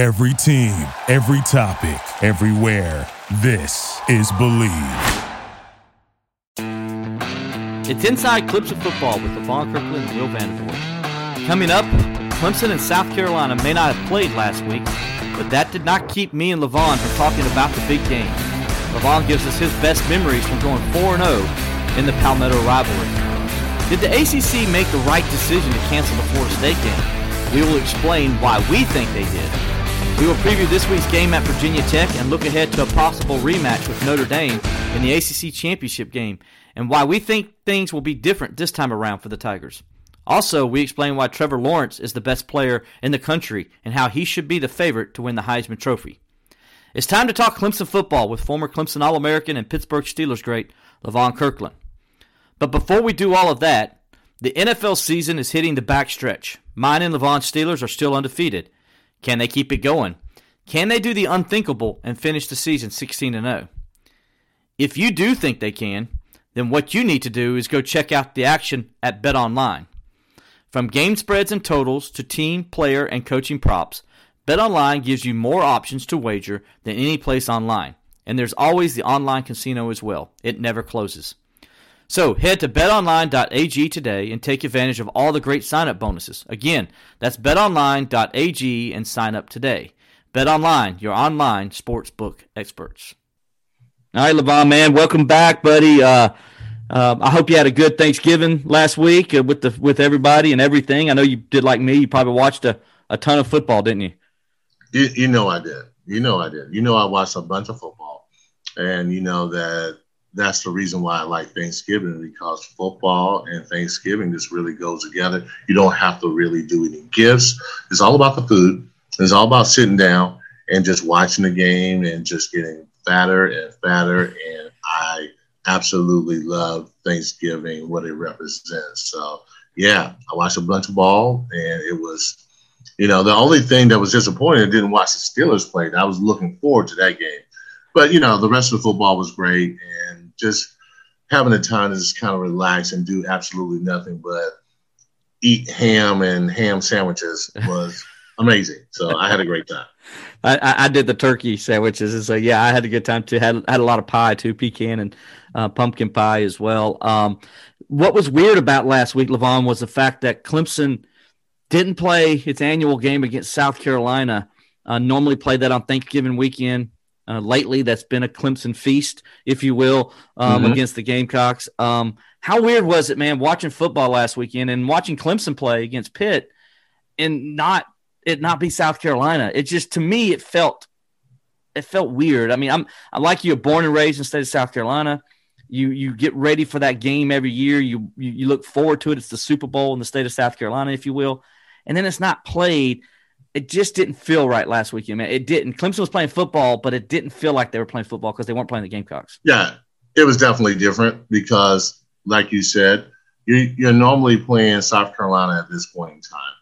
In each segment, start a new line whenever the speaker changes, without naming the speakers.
Every team, every topic, everywhere. This is Believe.
It's Inside Clips of Football with Levon Kirkland and Will Vandervort. Coming up, Clemson and South Carolina may not have played last week, but that did not keep me and Levon from talking about the big game. Levon gives us his best memories from going 4-0 in the Palmetto rivalry. Did the ACC make the right decision to cancel the Florida State game? We will explain why we think they did. We will preview this week's game at Virginia Tech and look ahead to a possible rematch with Notre Dame in the ACC championship game and why we think things will be different this time around for the Tigers. Also, we explain why Trevor Lawrence is the best player in the country and how he should be the favorite to win the Heisman Trophy. It's time to talk Clemson football with former Clemson All American and Pittsburgh Steelers great Levon Kirkland. But before we do all of that, the NFL season is hitting the backstretch. Mine and Levon's Steelers are still undefeated. Can they keep it going? Can they do the unthinkable and finish the season 16 0? If you do think they can, then what you need to do is go check out the action at Bet Online. From game spreads and totals to team, player, and coaching props, BetOnline gives you more options to wager than any place online. And there's always the online casino as well. It never closes. So head to betonline.ag today and take advantage of all the great sign-up bonuses. Again, that's betonline.ag and sign up today. BetOnline, your online sportsbook experts. All right, Levon, man, welcome back, buddy. Uh, uh, I hope you had a good Thanksgiving last week uh, with the with everybody and everything. I know you did like me. You probably watched a, a ton of football, didn't you?
you? You know I did. You know I did. You know I watched a bunch of football, and you know that that's the reason why I like Thanksgiving because football and Thanksgiving just really goes together. You don't have to really do any gifts. It's all about the food. It's all about sitting down and just watching the game and just getting fatter and fatter. And I absolutely love Thanksgiving, what it represents. So yeah, I watched a bunch of ball and it was, you know, the only thing that was disappointing, I didn't watch the Steelers play. I was looking forward to that game. But you know, the rest of the football was great and just having a time to just kind of relax and do absolutely nothing but eat ham and ham sandwiches was amazing. So I had a great time.
I, I did the turkey sandwiches, and so yeah, I had a good time too. Had had a lot of pie too, pecan and uh, pumpkin pie as well. Um, what was weird about last week, Levon, was the fact that Clemson didn't play its annual game against South Carolina. Uh, normally play that on Thanksgiving weekend. Uh, lately, that's been a Clemson feast, if you will, um, mm-hmm. against the Gamecocks. Um, how weird was it, man, watching football last weekend and watching Clemson play against Pitt and not it not be South Carolina? It just to me it felt it felt weird. I mean, I'm I like you're born and raised in the state of South Carolina. You you get ready for that game every year. You, you you look forward to it. It's the Super Bowl in the state of South Carolina, if you will, and then it's not played it just didn't feel right last weekend, man. It didn't. Clemson was playing football, but it didn't feel like they were playing football because they weren't playing the Gamecocks.
Yeah, it was definitely different because, like you said, you're, you're normally playing South Carolina at this point in time.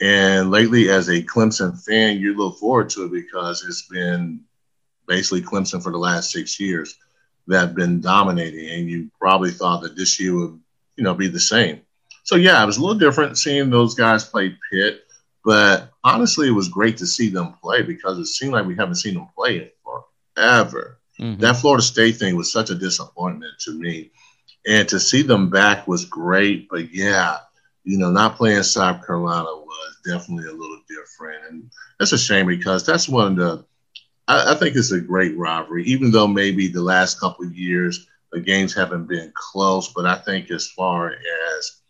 And lately, as a Clemson fan, you look forward to it because it's been basically Clemson for the last six years that have been dominating, and you probably thought that this year would, you know, be the same. So yeah, it was a little different seeing those guys play Pitt but honestly, it was great to see them play because it seemed like we haven't seen them play in forever. Mm-hmm. That Florida State thing was such a disappointment to me. And to see them back was great. But yeah, you know, not playing South Carolina was definitely a little different. And that's a shame because that's one of the, I, I think it's a great rivalry, even though maybe the last couple of years the games haven't been close. But I think as far as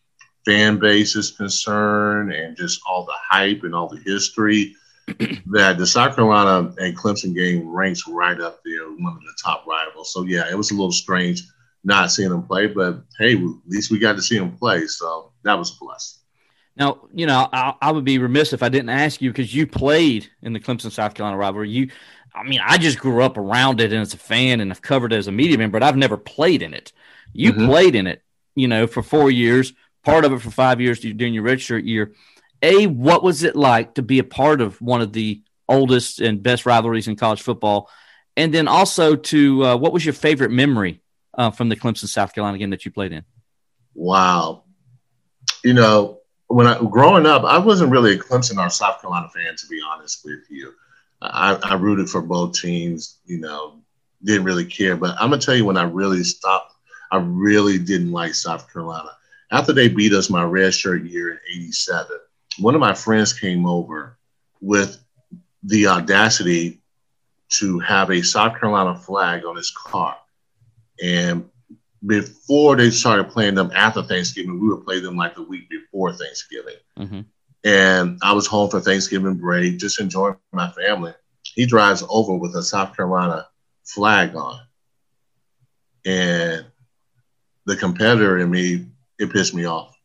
fan base is concerned and just all the hype and all the history, that the South Carolina and Clemson game ranks right up there, one of the top rivals. So yeah, it was a little strange not seeing them play, but hey, at least we got to see them play, so that was a plus.
Now, you know, I, I would be remiss if I didn't ask you because you played in the Clemson South Carolina rivalry. You, I mean, I just grew up around it and as a fan and I've covered it as a media member, but I've never played in it. You mm-hmm. played in it, you know, for four years part of it for five years during your redshirt year. A, what was it like to be a part of one of the oldest and best rivalries in college football? And then also to uh, what was your favorite memory uh, from the Clemson South Carolina game that you played in?
Wow. You know, when I growing up, I wasn't really a Clemson or South Carolina fan, to be honest with you. I, I rooted for both teams, you know, didn't really care. But I'm gonna tell you when I really stopped, I really didn't like South Carolina. After they beat us my red shirt year in '87, one of my friends came over with the audacity to have a South Carolina flag on his car. And before they started playing them after Thanksgiving, we would play them like the week before Thanksgiving. Mm-hmm. And I was home for Thanksgiving break, just enjoying my family. He drives over with a South Carolina flag on. And the competitor in me, it pissed me off.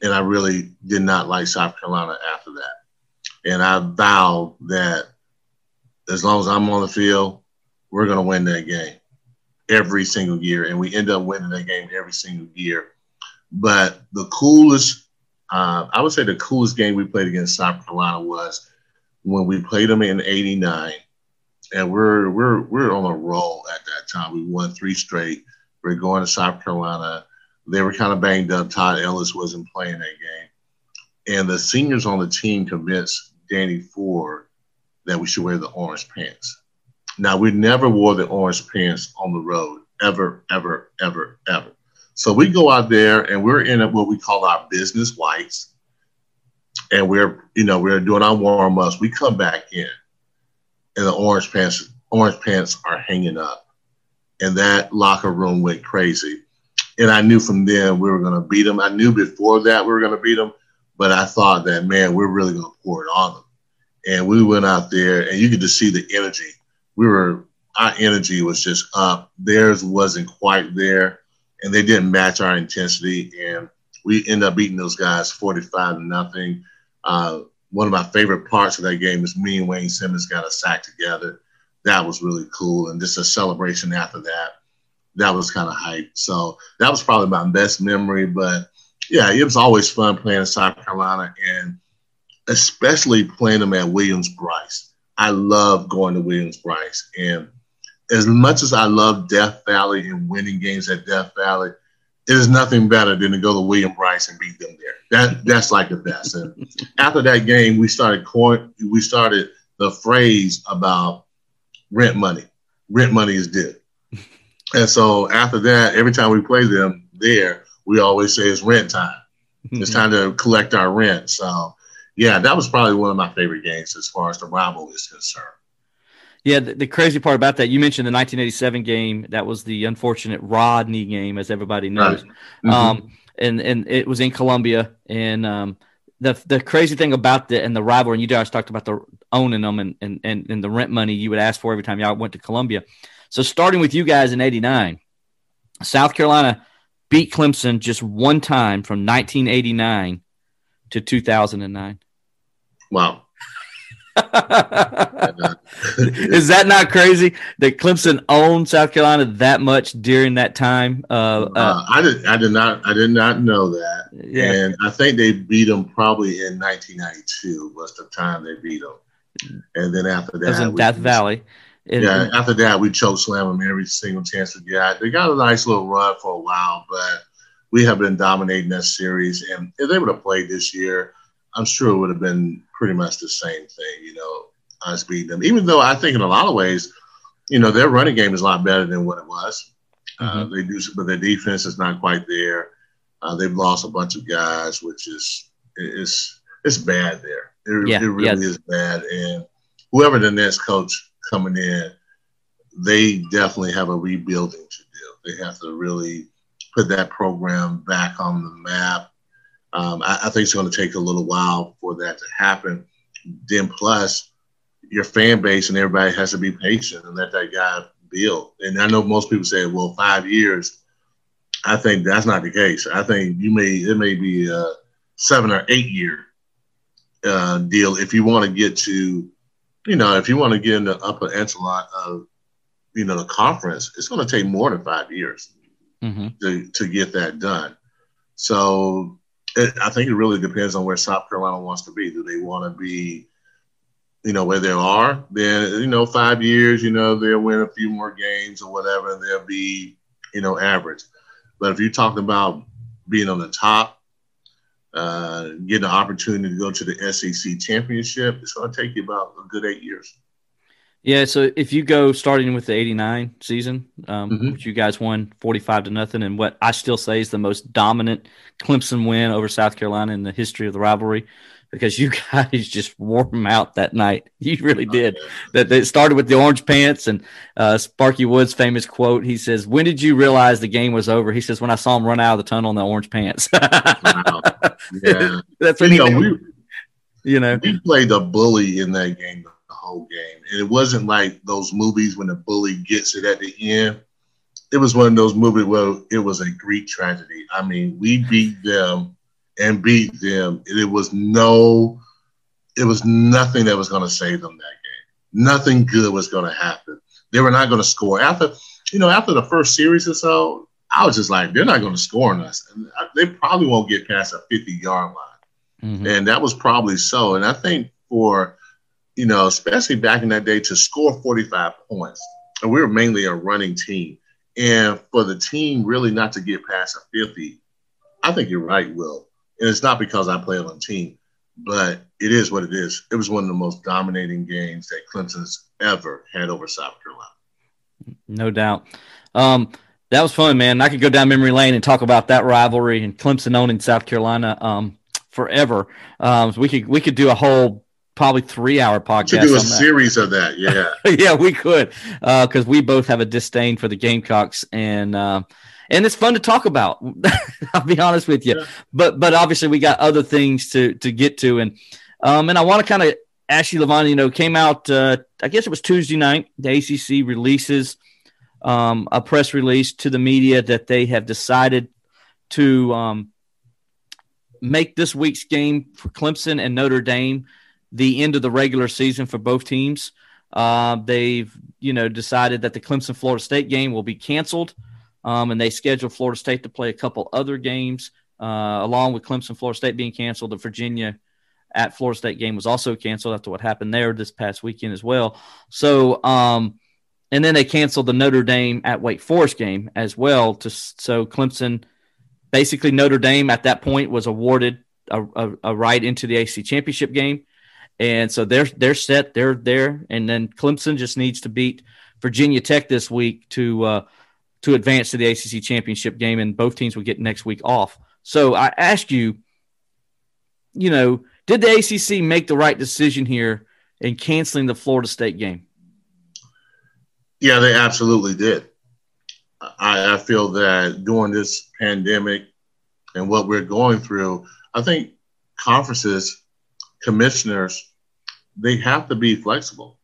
And I really did not like South Carolina after that. And I vowed that as long as I'm on the field, we're going to win that game every single year. And we end up winning that game every single year. But the coolest uh, I would say the coolest game we played against South Carolina was when we played them in '89, and we're we're we're on a roll at that time. We won three straight. We are going to South Carolina. They were kind of banged up. Todd Ellis wasn't playing that game, and the seniors on the team convinced Danny Ford that we should wear the orange pants. Now we never wore the orange pants on the road ever, ever, ever, ever. So we go out there and we're in what we call our business whites. And we're, you know, we're doing our warm ups. We come back in and the orange pants, orange pants are hanging up. And that locker room went crazy. And I knew from then we were going to beat them. I knew before that we were going to beat them, but I thought that, man, we're really going to pour it on them. And we went out there and you could just see the energy. We were, our energy was just up. Theirs wasn't quite there and they didn't match our intensity. And we end up beating those guys 45 to nothing. Uh, one of my favorite parts of that game is me and Wayne Simmons got a sack together. That was really cool. And just a celebration after that. That was kind of hype. So that was probably my best memory. But yeah, it was always fun playing in South Carolina and especially playing them at Williams-Brice. I love going to Williams-Brice. And as much as I love Death Valley and winning games at Death Valley, it is nothing better than to go to Williams-Brice and beat them there. That that's like the best. And after that game, we started coin, we started the phrase about rent money. Rent money is due. And so after that, every time we play them there, we always say it's rent time. It's time to collect our rent. So yeah, that was probably one of my favorite games as far as the rival is concerned.
Yeah, the, the, crazy part about that, you mentioned the 1987 game. That was the unfortunate Rodney game, as everybody knows. Right. Mm-hmm. Um, and and it was in Columbia. And um, the the crazy thing about the and the rivalry, and you guys talked about the owning them and, and and and the rent money you would ask for every time y'all went to Columbia. So starting with you guys in '89, South Carolina beat Clemson just one time from 1989 to 2009.
Wow.
Is that not crazy that Clemson owned South Carolina that much during that time? Uh, uh,
uh, I did. I did not. I did not know that. Yeah. And I think they beat them probably in 1992 was the time they beat them. And then after that,
was in Death Valley.
Yeah. After that, we choke slam them every single chance we got. They got a nice little run for a while, but we have been dominating that series. And if they would have played this year, I'm sure it would have been pretty much the same thing, you know, us beating them. Even though I think in a lot of ways, you know, their running game is a lot better than what it was. Uh, mm-hmm. Uh, they do, but their defense is not quite there. Uh, they've lost a bunch of guys, which is it's it's bad there. It, yeah, it really yeah. is bad. And whoever the next coach coming in, they definitely have a rebuilding to do. They have to really put that program back on the map um, I, I, think it's going to take a little while for that to happen. Then plus, your fan base and everybody has to be patient and let that guy build. And I know most people say, well, five years. I think that's not the case. I think you may it may be a seven or eight year uh, deal if you want to get to, you know, if you want to get in the upper echelon of, you know, the conference. It's going to take more than five years mm-hmm. to to get that done. So it, I think it really depends on where South Carolina wants to be. Do they want to be, you know, where they are? Then, you know, five years, you know, they'll win a few more games or whatever, and they'll be, you know, average. But if you're talking about being on the top, uh, getting an opportunity to go to the SEC championship, it's going to take you about a good eight years.
Yeah, so if you go starting with the '89 season, um,
Mhm.
which you guys won 45 to nothing, and what I still say is the most dominant Clemson win over South Carolina in the history of the rivalry, because you guys just wore them out that night. You really did. That that started with the orange pants and uh, Sparky Woods' famous quote. He says, "When did you realize the game was over?" He says, "When I saw him run out of the tunnel in the orange pants."
Wow. Yeah.
That's when
you
he
know, we,
you know.
we played the bully in that game the whole game. And it wasn't like those movies when the bully gets it at the end. It was one of those movies where it was a Greek tragedy. I mean, we beat them and beat them. And it was no, it was nothing that was going to save them that game. Nothing good was going to happen. They were not going to score. After, you know, after the first series or so, I was just like, they're not going to score on us. And I- they probably won't get past a 50 yard line.
Mhm.
And that was probably so. And I think for, you know, especially back in that day to score 45 points, and we were mainly a running team. And for the team really not to get past a 50, I think you're right, Will. And it's not because I play on the team, but it is what it is. It was one of the most dominating games that Clemson's ever had over South Carolina.
No doubt. Um, that was fun, man. I could go down memory lane and talk about that rivalry and Clemson owning South Carolina um, forever. Um, so we could we could do a whole probably three hour
To
podcast.
do a series of that, yeah.
yeah, we could because we both have a disdain for the Gamecocks and uh, and it's fun to talk about. I'll be honest with you,
Yeah.
but but obviously we got other things to to get to and um, and I want to kind of ask you, Levon. You know, came out uh, I guess it was Tuesday night. The ACC releases um, a press release to the media that they have decided to um, make this week's game for Clemson and Notre Dame the end of the regular season for both teams. Uh, they've you know decided that the Clemson Florida State game will be canceled, um, and they scheduled Florida State to play a couple other games uh, along with Clemson Florida State being canceled. The Virginia at Florida State game was also canceled after what happened there this past weekend as well. So, um, and then they canceled the Notre Dame at Wake Forest game as well. To so Clemson, basically Notre Dame at that point was awarded a, a, a right into the AC championship game. And so they're they're set, they're there, and then Clemson just needs to beat Virginia Tech this week to uh, to advance to the ACC championship game, and both teams will get next week off. So I ask you, you know, did the ACC make the right decision here in canceling the Florida State game?
Yeah, they absolutely did. I, I feel that during this pandemic and what we're going through, I think conferences, commissioners, they have to be flexible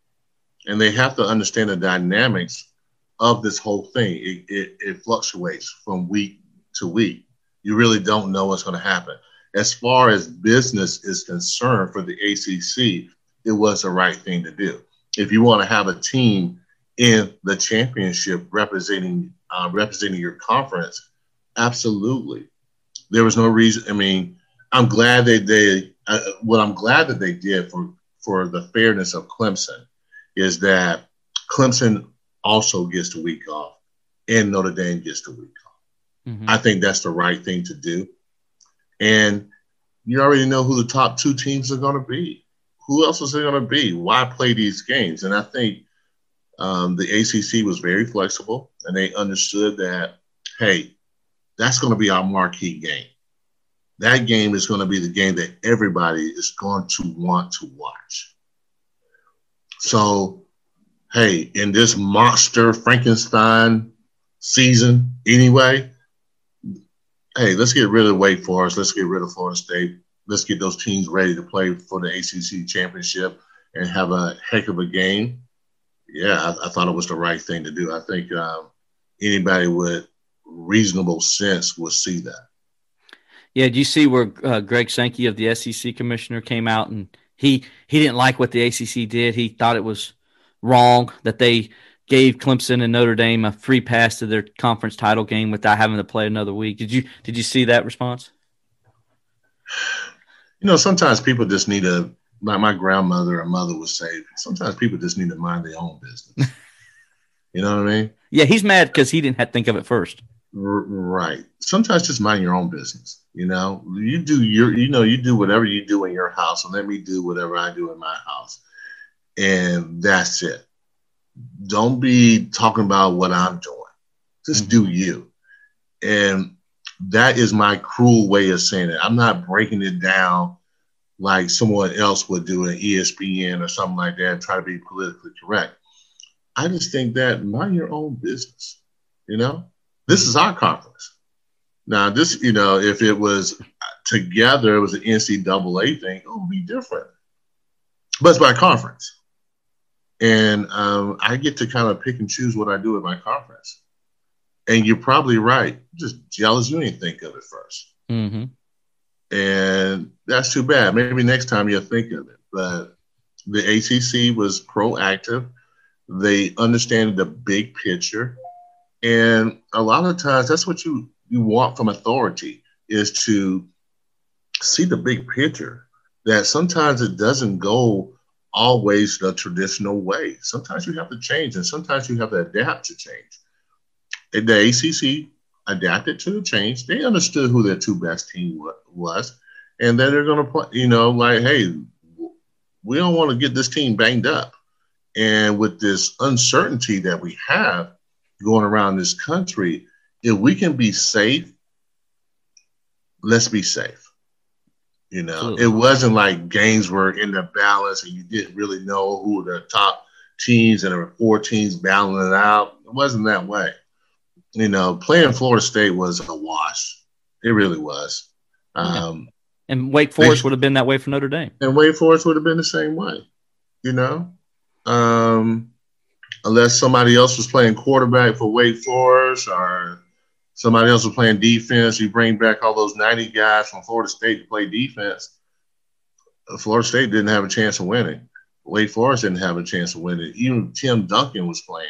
and they have to understand the dynamics of this whole thing. It, it, it fluctuates from week to week. You really don't know what's going to happen. As far as business is concerned for the ACC, it was the right thing to do. If you want to have a team in the championship representing uh, representing your conference, absolutely. There was no reason. I mean, I'm glad they they uh, what I'm glad that they did for for the fairness of Clemson is that Clemson also gets the week off, and Notre Dame gets the week off.
Mhm.
I think that's the right thing to do, and you already know who the top two teams are going to be. Who else is it going to be? Why play these games? And I think um, the ACC was very flexible, and they understood that, hey, that's going to be our marquee game. That game is going to be the game that everybody is going to want to watch. So, hey, in this monster Frankenstein season, anyway, hey, let's get rid of Wake Forest. Let's get rid of Florida State. Let's get those teams ready to play for the ACC championship and have a heck of a game yeah, I, I, thought it was the right thing to do. I think um, anybody with reasonable sense will see that.
Yeah, do you see where uh, Greg Sankey of the SEC commissioner came out and he he didn't like what the ACC did. He thought it was wrong that they gave Clemson and Notre Dame a free pass to their conference title game without having to play another week. Did you did you see that response?
You know, sometimes people just need to like my grandmother or mother would say, sometimes people just need to mind their own business. you know what I mean?
Yeah, he's mad because he didn't have to think of it first.
right. Sometimes just mind your own business. You know, you do your, you know, you do whatever you do in your house, and let me do whatever I do in my house, and that's it. Don't be talking about what I'm doing. Just mm-hmm. do you. And that is my cruel way of saying it. I'm not breaking it down like someone else would do an ESPN or something like that, try to be politically correct. I just think that mind your own business. You know, this is our conference. Now, this, you know, if it was together, it was an NCAA thing, it would be different. But it's my conference. And um, I get to kind of pick and choose what I do at my conference. And you're probably right. Just jealous you didn't think of it 1st
mm-hmm.
And that's too bad. Maybe next time you'll think of it. But the ACC was proactive. They understand the big picture. And a lot of times that's what you, you want from authority is to see the big picture. That sometimes it doesn't go always the traditional way. Sometimes you have to change and sometimes you have to adapt to change And the ACC adapted to the change. They understood who their two best team was, and then they're going to play. You know, like, hey, we don't want to get this team banged up. And with this uncertainty that we have going around this country, if we can be safe, let's be safe. You know, it wasn't like games were in the balance and you didn't really know who the top teams and there were four teams battling it out. It wasn't that way you know, playing Florida State was a wash. It really was. Um,
And Wake Forest they, would have been that way for Notre Dame.
And Wake Forest would have been the same way, you know, um, unless somebody else was playing quarterback for Wake Forest or somebody else was playing defense. You bring back all those 90 guys from Florida State to play defense. Florida State didn't have a chance of winning. Wake Forest didn't have a chance of winning. Even Tim Duncan was playing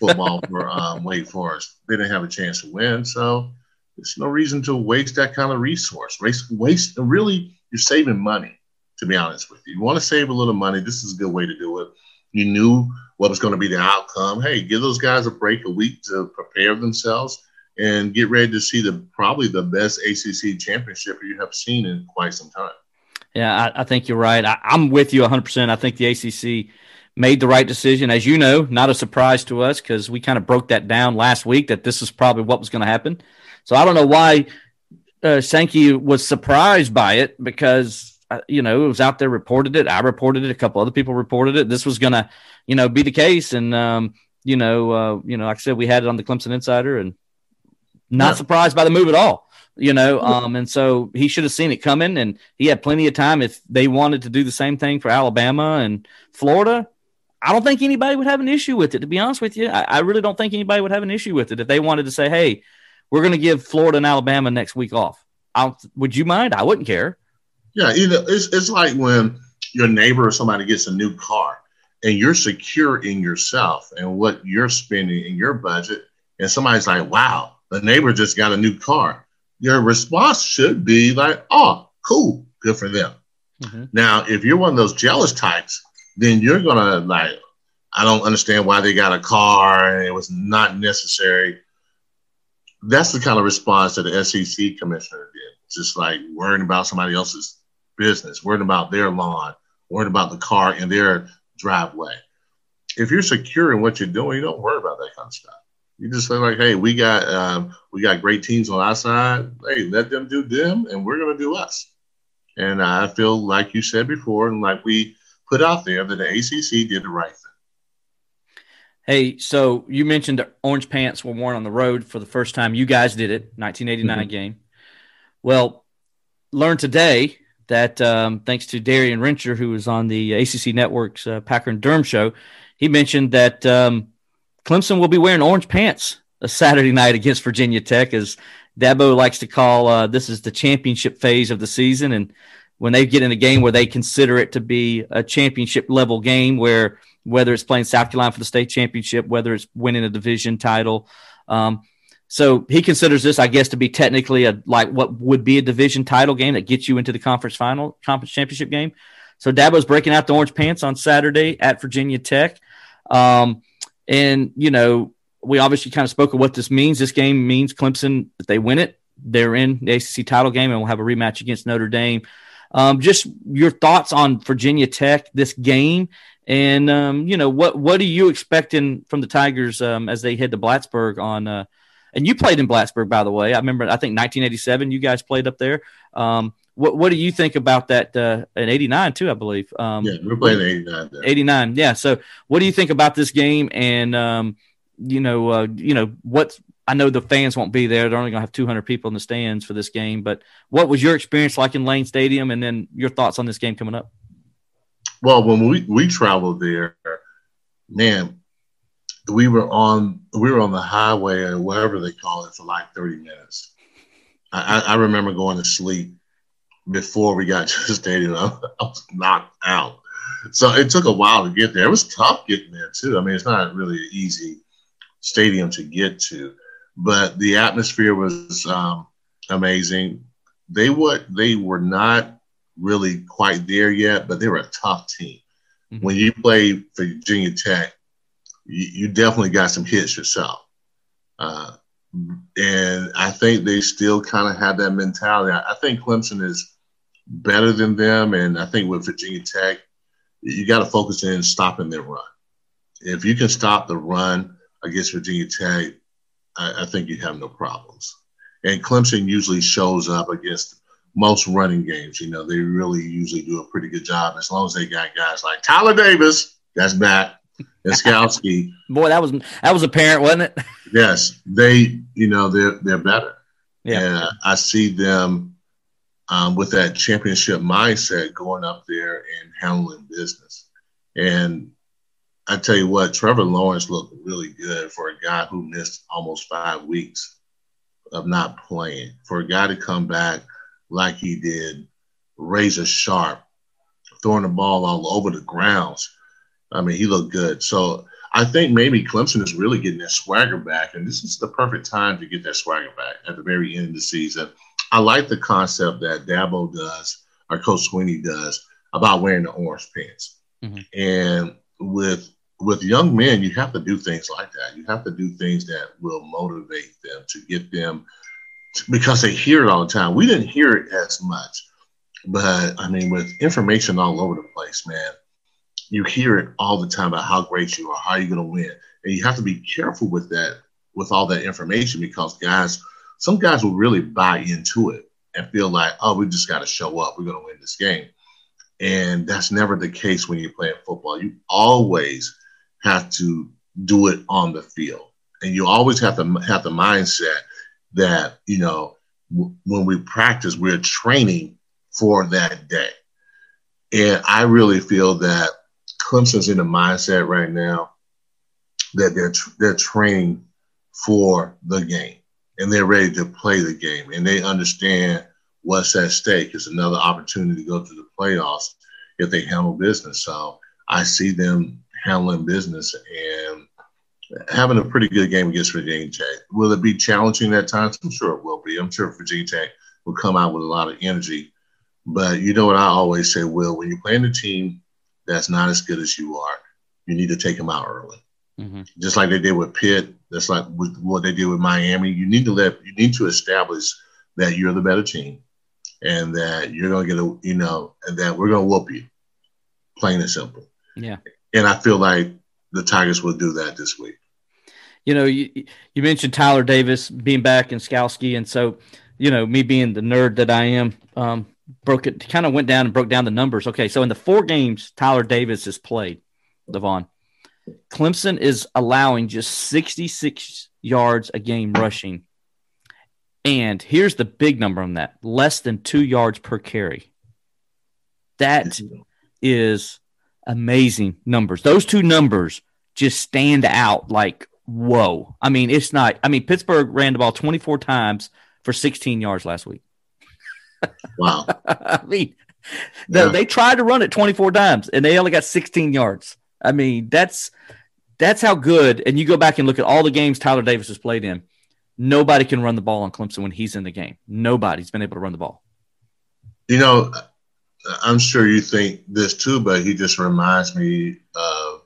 football for um, Wake Forest. They didn't have a chance to win, so there's no reason to waste that kind of resource. Waste, waste. Really, you're saving money. To be honest with you, you want to save a little money. This is a good way to do it. You knew what was going to be the outcome. Hey, give those guys a break a week to prepare themselves and get ready to see the probably the best ACC championship you have seen in quite some time.
Yeah, I, I think you're right. I, am with you 100%. I think the ACC made the right decision. As you know, not a surprise to us because we kind of broke that down last week that this is probably what was going to happen. So I don't know why uh, Sankey was surprised by it because, uh, you know, it was out there, reported it. I reported it. A couple other people reported it. This was going to, you know, be the case. And, um, you know, uh, you know, like I said, we had it on the Clemson Insider and not yeah. surprised by the move at all you know um, and so he should have seen it coming and he had plenty of time if they wanted to do the same thing for alabama and florida I don't think anybody would have an issue with it. To be honest with you, I, I really don't think anybody would have an issue with it if they wanted to say, "Hey, we're going to give Florida and Alabama next week off." I'll, would you mind? I wouldn't care.
Yeah, you know, it's it's like when your neighbor or somebody gets a new car and you're secure in yourself and what you're spending in your budget, and somebody's like, "Wow, the neighbor just got a new car." Your response should be like, "Oh, cool, good for them." Mm-hmm. Now, if you're one of those jealous types then you're gonna like, I don't understand why they got a car and it was not necessary. That's the kind of response that the SEC commissioner did. Just like worrying about somebody else's business, worrying about their lawn, worrying about the car in their driveway. If you're secure in what you're doing, you don't worry about that kind of stuff. You just say like, hey, we got um, we got great teams on our side. Hey, let them do them, and we're gonna do us. And I feel like you said before, and like we put out there that the ACC did the right thing.
Hey, so you mentioned orange pants were worn on the road for the first time. You guys did it, 1989 mm-hmm. game. Well, learned today that um, thanks to Darien Rencher, who was on the ACC Network's uh, Packer and Durham show, he mentioned that um, Clemson will be wearing orange pants a Saturday night against Virginia Tech, as Dabo likes to call uh, this is the championship phase of the season, and when they get in a game where they consider it to be a championship level game, where whether it's playing South Carolina for the state championship, whether it's winning a division title. Um, so he considers this, I guess, to be technically a like what would be a division title game that gets you into the conference final, conference championship game. So Dabo's breaking out the orange pants on Saturday at Virginia Tech, um, and you know we obviously kind of spoke of what this means. This game means Clemson, if they win it, they're in the ACC title game and we'll have a rematch against Notre Dame. Um, just your thoughts on Virginia Tech, this game, and um, you know what what are you expecting from the Tigers um, as they head to Blacksburg on? Uh, and you played in Blacksburg, by the way. I remember, I think 1987, you guys played up there. Um, what what do you think about that? Uh, in '89 too, I believe.
Um, yeah, we're playing '89.
'89, yeah. So, what do you think about this game? And um, you know, uh, you know what I know the fans won't be there. They're only going to have 200 people in the stands for this game. But what was your experience like in Lane Stadium, and then your thoughts on this game coming up?
Well, when we we traveled there, man, we were on we were on the highway or whatever they call it for like 30 minutes. I, I remember going to sleep before we got to the stadium. I, I was knocked out. So it took a while to get there. It was tough getting there too. I mean, it's not really an easy stadium to get to but the atmosphere was um, amazing. They were they were not really quite there yet, but they were a tough team. Mm-hmm. When you play for Virginia Tech, you, you definitely got some hits yourself. Uh, and I think they still kind of have that mentality. I, I, think Clemson is better than them, and I think with Virginia Tech, you got to focus in stopping their run. If you can stop the run against Virginia Tech, I, I think you have no problems. And Clemson usually shows up against most running games. You know, they really usually do a pretty good job as long as they got guys like Tyler Davis, that's back, and
Boy, that was that was apparent, wasn't it?
yes, they, you know, they're they're better.
Yeah, and
I see them um, with that championship mindset going up there and handling business. And I tell you what, Trevor Lawrence looked really good for a guy who missed almost five weeks of not playing. For a guy to come back like he did, razor sharp, throwing the ball all over the grounds. I mean, he looked good. So I think maybe Clemson is really getting that swagger back, and this is the perfect time to get that swagger back at the very end of the season. I like the concept that Dabo does, or Coach Sweeney does, about wearing the orange pants. Mm-hmm. And with with young men, you have to do things like that. You have to do things that will motivate them to get them to, because they hear it all the time. We didn't hear it as much, but I mean, with information all over the place, man, you hear it all the time about how great you are, how you're going to win, and you have to be careful with that, with all that information, because guys, some guys will really buy into it and feel like, oh, we just got to show up, we're going to win this game. And that's never the case when you're playing football. You always have to do it on the field. And you always have to have the mindset that, you know, w- when we practice, we're training for that day. And I really feel that Clemson's in the mindset right now that they're, they're training for the game and they're ready to play the game and they understand what's at stake. It's another opportunity to go to the playoffs if they handle business. So I see them handling business and having a pretty good game against Virginia Tech. Will it be challenging at times? I'm sure it will be. I'm sure Virginia Tech will come out with a lot of energy. But you know what I always say, Will, when you're playing a team that's not as good as you are, you need to take them out early. Mm-hmm. Just like they did with Pitt, that's like with what they did with Miami. You need to let you need to establish that you're the better team and that you're gonna get a you know, and that we're gonna whoop you. Plain and simple.
Yeah.
And I feel like the Tigers will do that this week.
You know, you, you mentioned Tyler Davis being back in Skalski. And so, you know, me being the nerd that I am, um, broke it, kind of went down and broke down the numbers. Okay. So in the four games Tyler Davis has played, Levon, Clemson is allowing just 66 yards a game rushing. And here's the big number on that less than two yards per carry. That is amazing numbers. Those two numbers just stand out like, whoa. I mean, it's not, I mean, Pittsburgh ran the ball 24 times for 16 yards last week.
Wow.
I mean, yeah. they tried to run it 24 times and they only got 16 yards. I mean, that's that's how good. And you go back and look at all the games Tyler Davis has played in. Nobody can run the ball on Clemson when he's in the game. Nobody's been able to run the ball.
You know, I'm sure you think this too, but he just reminds me of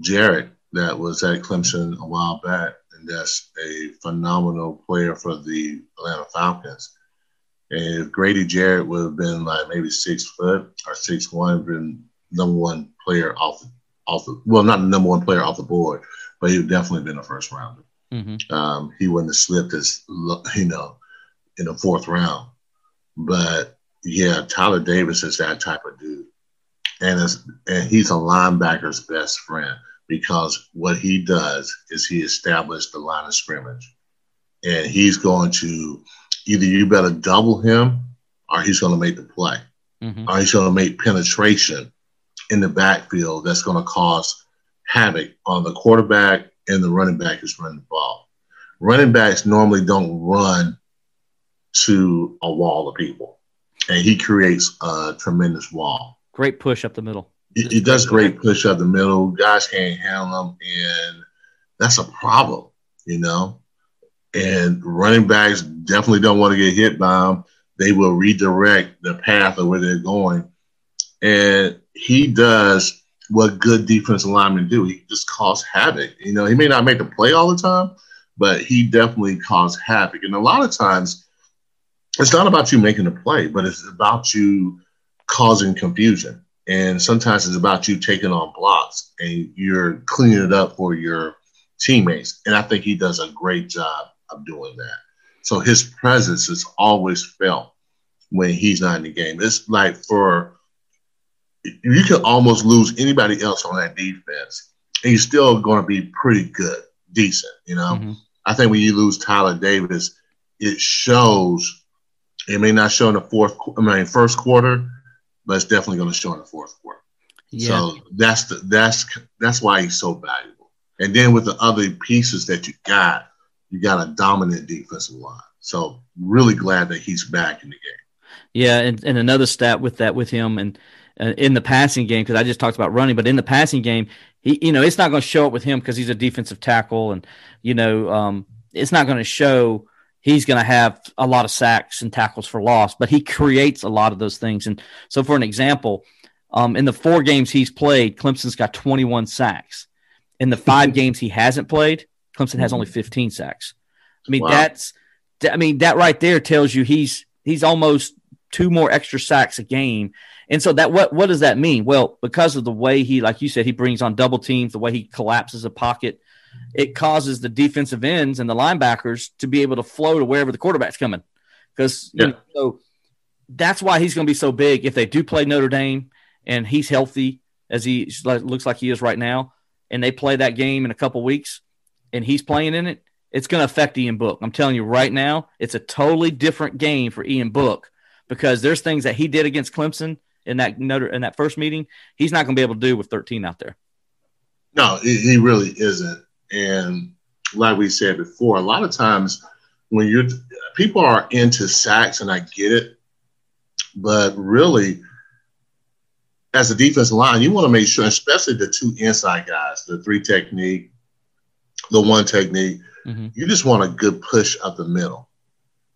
Jarrett that was at Clemson a while back, and that's a phenomenal player for the Atlanta Falcons. And if Grady Jarrett would have been like maybe six foot or six one, been number one player off the, off the well, not the number one player off the board, but he would definitely been a first rounder. Mm-hmm. Um, he wouldn't have slipped as you know in the fourth round. But yeah, Tyler Davis is that type of dude, and and he's a linebacker's best friend because what he does is he established the line of scrimmage, and he's going to either you better double him or he's going to make the play, mm-hmm. or he's going to make penetration in the backfield that's going to cause havoc on the quarterback and the running back who's running the ball. Running backs normally don't run to a wall of people, and he creates a tremendous wall.
Great push up the middle.
He, he does great push up the middle. Guys can't handle him, and that's a problem, you know. And running backs definitely don't want to get hit by them. They will redirect the path of where they're going, and he does what good defensive linemen do. He just cause havoc. You know, he may not make the play all the time, but he definitely cause havoc. And a lot of times, it's not about you making a play, but it's about you causing confusion. And sometimes it's about you taking on blocks and you're cleaning it up for your teammates. And I think he does a great job of doing that. So his presence is always felt when he's not in the game. It's like for you can almost lose anybody else on that defense, and you're still going to be pretty good, decent. You know, mm-hmm. I think when you lose Tyler Davis, it shows. It may not show in the fourth, I mean, first quarter, but it's definitely going to show in the fourth quarter. Yeah. So that's the that's that's why he's so valuable. And then with the other pieces that you got, you got a dominant defensive line. So really glad that he's back in the game.
Yeah, and, and another stat with that with him and uh, in the passing game because I just talked about running, but in the passing game, he you know it's not going to show up with him because he's a defensive tackle, and you know um, it's not going to show he's going to have a lot of sacks and tackles for loss, but he creates a lot of those things. And so, for an example, um, in the four games he's played, Clemson's got 21 sacks. In the five games he hasn't played, Clemson has hmm. only 15 sacks. I mean, wow. that's I mean that right there tells you he's he's almost two more extra sacks a game. And so that what what does that mean? Well, because of the way he, like you said, he brings on double teams, the way he collapses a pocket, it causes the defensive ends and the linebackers to be able to flow to wherever the quarterback's coming. Because yeah. you know, so that's why he's going to be so big. If they do play Notre Dame and he's healthy as he looks like he is right now, and they play that game in a couple weeks, and he's playing in it, it's going to affect Ian Book. I'm telling you right now, it's a totally different game for Ian Book because there's things that he did against Clemson in that in that first meeting, he's not going to be able to do with 13 out there.
No, he really isn't. And like we said before, a lot of times when you're people are into sacks, and I get it, but really, as a defensive line, you want to make sure, especially the two inside guys, the three technique, the one technique, mm-hmm. you just want a good push up the middle.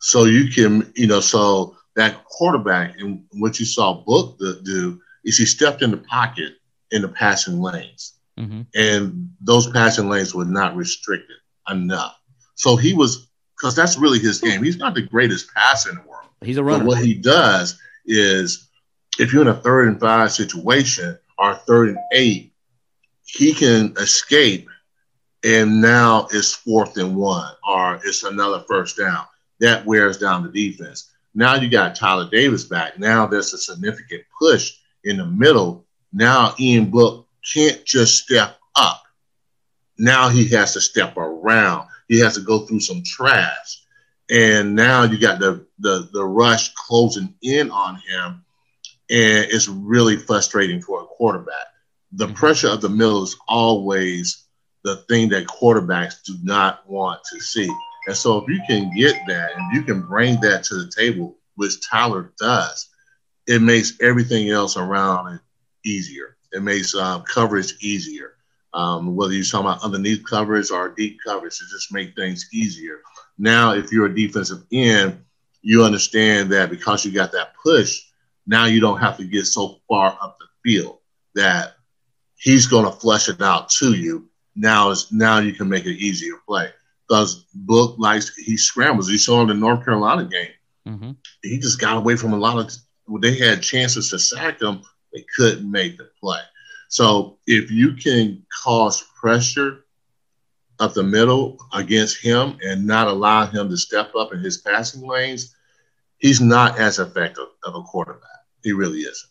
So you can, you know, so that quarterback and what you saw Book do is he stepped in the pocket in the passing lanes. Mm-hmm. And those passing lanes were not restricted enough. So he was, because that's really his game. He's not the greatest passer in the world.
He's a runner.
But what he does is if you're in a third and five situation or third and eight, he can escape and now it's fourth and one or it's another first down. That wears down the defense. Now you got Tyler Davis back. Now there's a significant push in the middle. Now Ian Book can't just step up. Now he has to step around. He has to go through some trash. And now you got the, the, the rush closing in on him. And it's really frustrating for a quarterback. The mm-hmm. pressure of the middle is always the thing that quarterbacks do not want to see. And so if you can get that and you can bring that to the table, which Tyler does, it makes everything else around it easier. It makes um, coverage easier. Um, whether you're talking about underneath coverage or deep coverage, it just makes things easier. Now, if you're a defensive end, you understand that because you got that push, now you don't have to get so far up the field that he's going to flush it out to you now is now you can make it easier play because Book likes he scrambles. You saw in the North Carolina game, mm-hmm. he just got away from a lot of. They had chances to sack him, they couldn't make the play. So if you can cause pressure up the middle against him and not allow him to step up in his passing lanes, he's not as effective of a quarterback. He really isn't.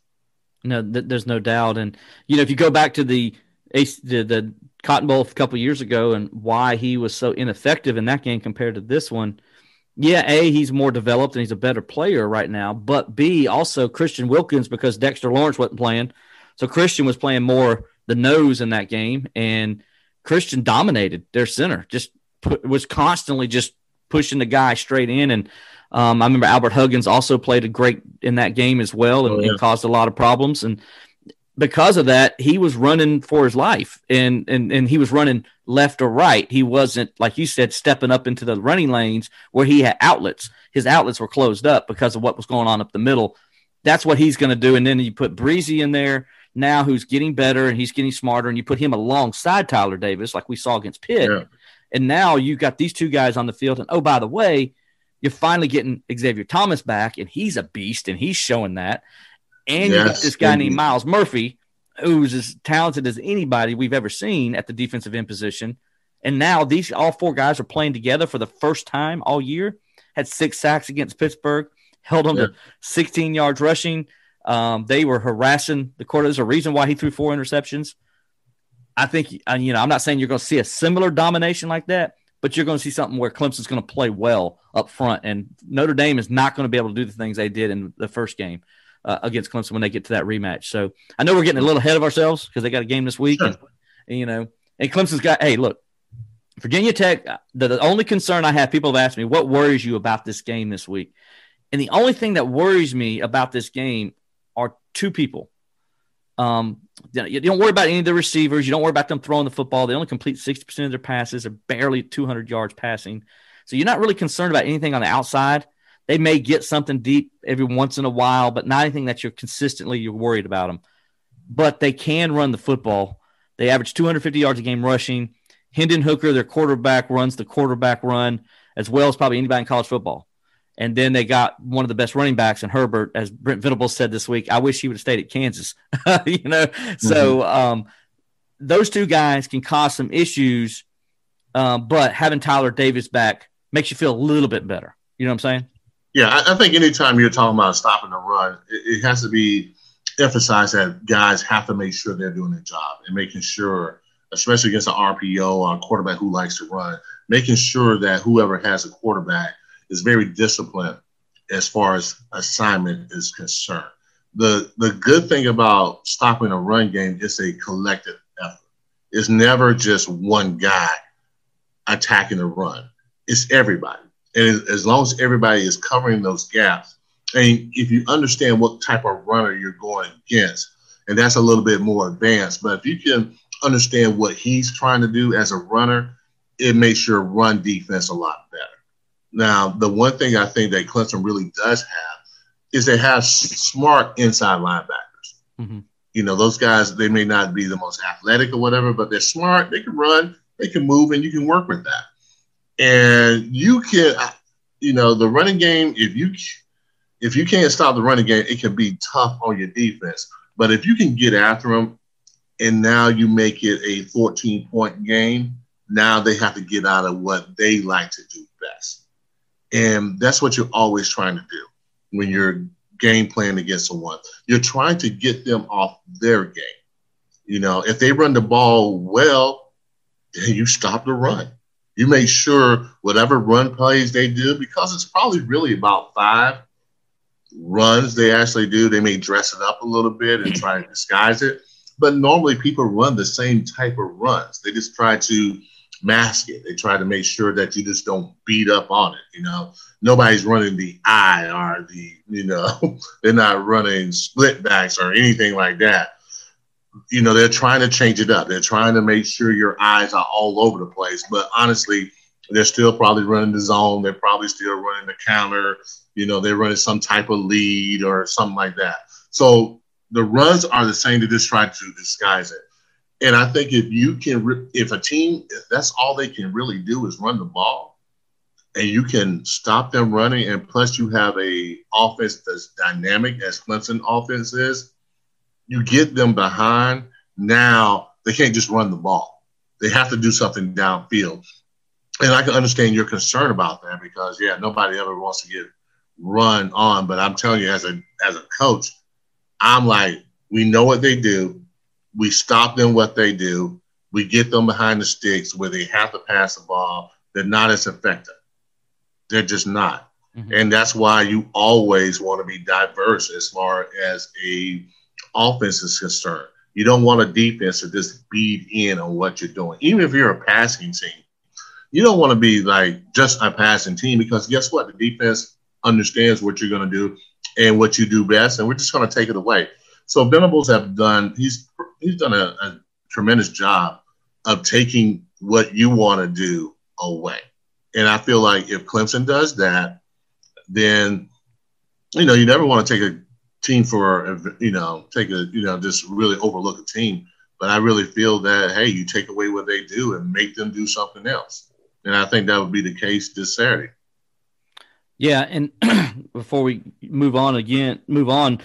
No, th- there's no doubt. And you know, if you go back to the the, the Cotton Bowl a couple years ago and why he was so ineffective in that game compared to this one, yeah, A, he's more developed and he's a better player right now. But B, also Christian Wilkins because Dexter Lawrence wasn't playing. So Christian was playing more the nose in that game. And Christian dominated their center, just put, was constantly just pushing the guy straight in. And um, I remember Albert Huggins also played a great in that game as well and, oh, yeah. and, caused a lot of problems. And because of that, he was running for his life and, and, and he was running left or right. He wasn't, like you said, stepping up into the running lanes where he had outlets. His outlets were closed up because of what was going on up the middle. That's what he's going to do. And then you put Bresee in there now who's getting better and he's getting smarter, and you put him alongside Tyler Davis, like we saw against Pitt. Yeah. And now you've got these two guys on the field. And oh, by the way, you're finally getting Xavier Thomas back, and he's a beast, and he's showing that. And yes, you got this guy indeed. named Myles Murphy, who's as talented as anybody we've ever seen at the defensive end position. And now these all four guys are playing together for the first time all year. Had six sacks against Pittsburgh, held them yeah. to 16 yards rushing. Um, they were harassing the quarter. There's a reason why he threw four interceptions. I think, uh, you know, I'm not saying you're going to see a similar domination like that, but you're going to see something where Clemson's going to play well up front, and Notre Dame is not going to be able to do the things they did in the first game uh, against Clemson when they get to that rematch. So I know we're getting a little ahead of ourselves because they got a game this week, and, and, you know, and Clemson's got. Hey, look, Virginia Tech. The, the only concern I have, people have asked me, what worries you about this game this week? And the only thing that worries me about this game are two people. Um, you don't worry about any of the receivers. You don't worry about them throwing the football. They only complete 60% of their passes. They're barely 200 yards passing. So you're not really concerned about anything on the outside. They may get something deep every once in a while, but not anything that you're consistently you're worried about them. But they can run the football. They average 250 yards a game rushing. Hendon Hooker, their quarterback, runs the quarterback run as well as probably anybody in college football. And then they got one of the best running backs in Herbert, as Brent Venables said this week. I wish he would have stayed at Kansas. you know, mm-hmm. so um, those two guys can cause some issues, um, but having Tyler Davis back makes you feel a little bit better. You know what I'm saying?
Yeah, I, I think anytime you're talking about stopping the run, it, it has to be emphasized that guys have to make sure they're doing their job and making sure, especially against an RPO or a quarterback who likes to run, making sure that whoever has a quarterback is very disciplined as far as assignment is concerned. The the good thing about stopping a run game is a collective effort. It's never just one guy attacking the run. It's everybody. And as long as everybody is covering those gaps, and if you understand what type of runner you're going against, and that's a little bit more advanced, but if you can understand what he's trying to do as a runner, it makes your run defense a lot better. Now, the one thing I think that Clemson really does have is they have smart inside linebackers. Mm-hmm. You know, those guys, they may not be the most athletic or whatever, but they're smart. They can run, they can move, and you can work with that. And you can, you know, the running game, if you if you can't stop the running game, it can be tough on your defense. But if you can get after them and now you make it a 14 point game, now they have to get out of what they like to do best. And that's what you're always trying to do when you're game playing against someone. You're trying to get them off their game. You know, if they run the ball well, then you stop the run. You make sure whatever run plays they do, because it's probably really about five runs they actually do. They may dress it up a little bit and try to disguise it. But normally people run the same type of runs. They just try to mask it. They try to make sure that you just don't beat up on it. You know, nobody's running the I or the, you know, they're not running split backs or anything like that. You know, they're trying to change it up. They're trying to make sure your eyes are all over the place. But honestly, they're still probably running the zone. They're probably still running the counter. You know, they're running some type of lead or something like that. So the runs are the same. They just try to disguise it. And I think if you can, if a team, if that's all they can really do is run the ball, and you can stop them running, and plus you have a offense that's dynamic as Clemson offense is, you get them behind. Now they can't just run the ball; they have to do something downfield. And I can understand your concern about that because yeah, nobody ever wants to get run on. But I'm telling you, as a as a coach, I'm like, we know what they do. We stop them what they do. We get them behind the sticks where they have to pass the ball. They're not as effective. They're just not. Mm-hmm. And that's why you always want to be diverse as far as a offense is concerned. You don't want a defense to just beat in on what you're doing. Even if you're a passing team, you don't want to be like just a passing team because guess what? The defense understands what you're going to do and what you do best, and we're just going to take it away. So Venables have done he's he's done a, a tremendous job of taking what you want to do away. And I feel like if Clemson does that, then you know you never want to take a team for you know take a you know just really overlook a team. But I really feel that hey, you take away what they do and make them do something else. And I think that would be the case this Saturday.
Yeah, and before we move on again, move on,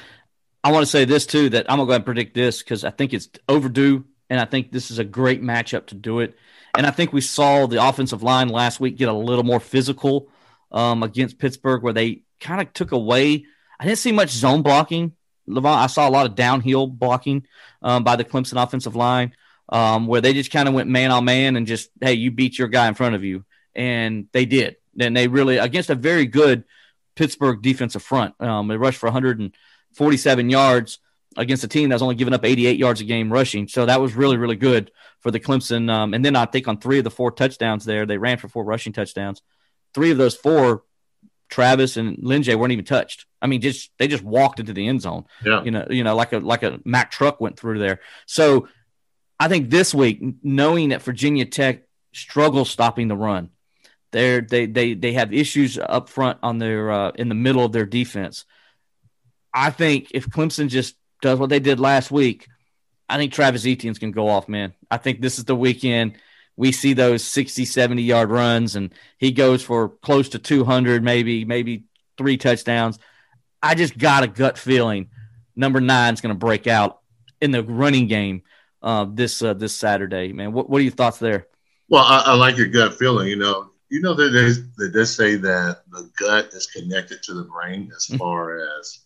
I want to say this too that I'm gonna go and predict this because I think it's overdue, and I think this is a great matchup to do it. And I think we saw the offensive line last week get a little more physical um, against Pittsburgh, where they kind of took away. I didn't see much zone blocking. Levon, I saw a lot of downhill blocking um, by the Clemson offensive line, um, where they just kind of went man on man and just, hey, you beat your guy in front of you, and they did. And they really against a very good Pittsburgh defensive front. Um, they rushed for 147 yards against a team that was only giving up 88 yards a game rushing. So that was really, really good for the Clemson. Um, and then I think on three of the four touchdowns there, they ran for four rushing touchdowns. Three of those four, Travis and Lyn-J weren't even touched. I mean, just they just walked into the end zone. Yeah. You know, you know, like a like a Mack truck went through there. So I think this week, knowing that Virginia Tech struggles stopping the run, they they they they have issues up front on their uh, in the middle of their defense. I think if Clemson just does what they did last week, I think Travis Etienne's to go off, man. I think this is the weekend we see those 60, 70 yard runs and he goes for close to 200, maybe, maybe three touchdowns. I just got a gut feeling number nine is going to break out in the running game uh, this uh, this Saturday, man. What, what are your thoughts there?
Well, I, I like your gut feeling. You know, you know that they, they say that the gut is connected to the brain as mm-hmm. far as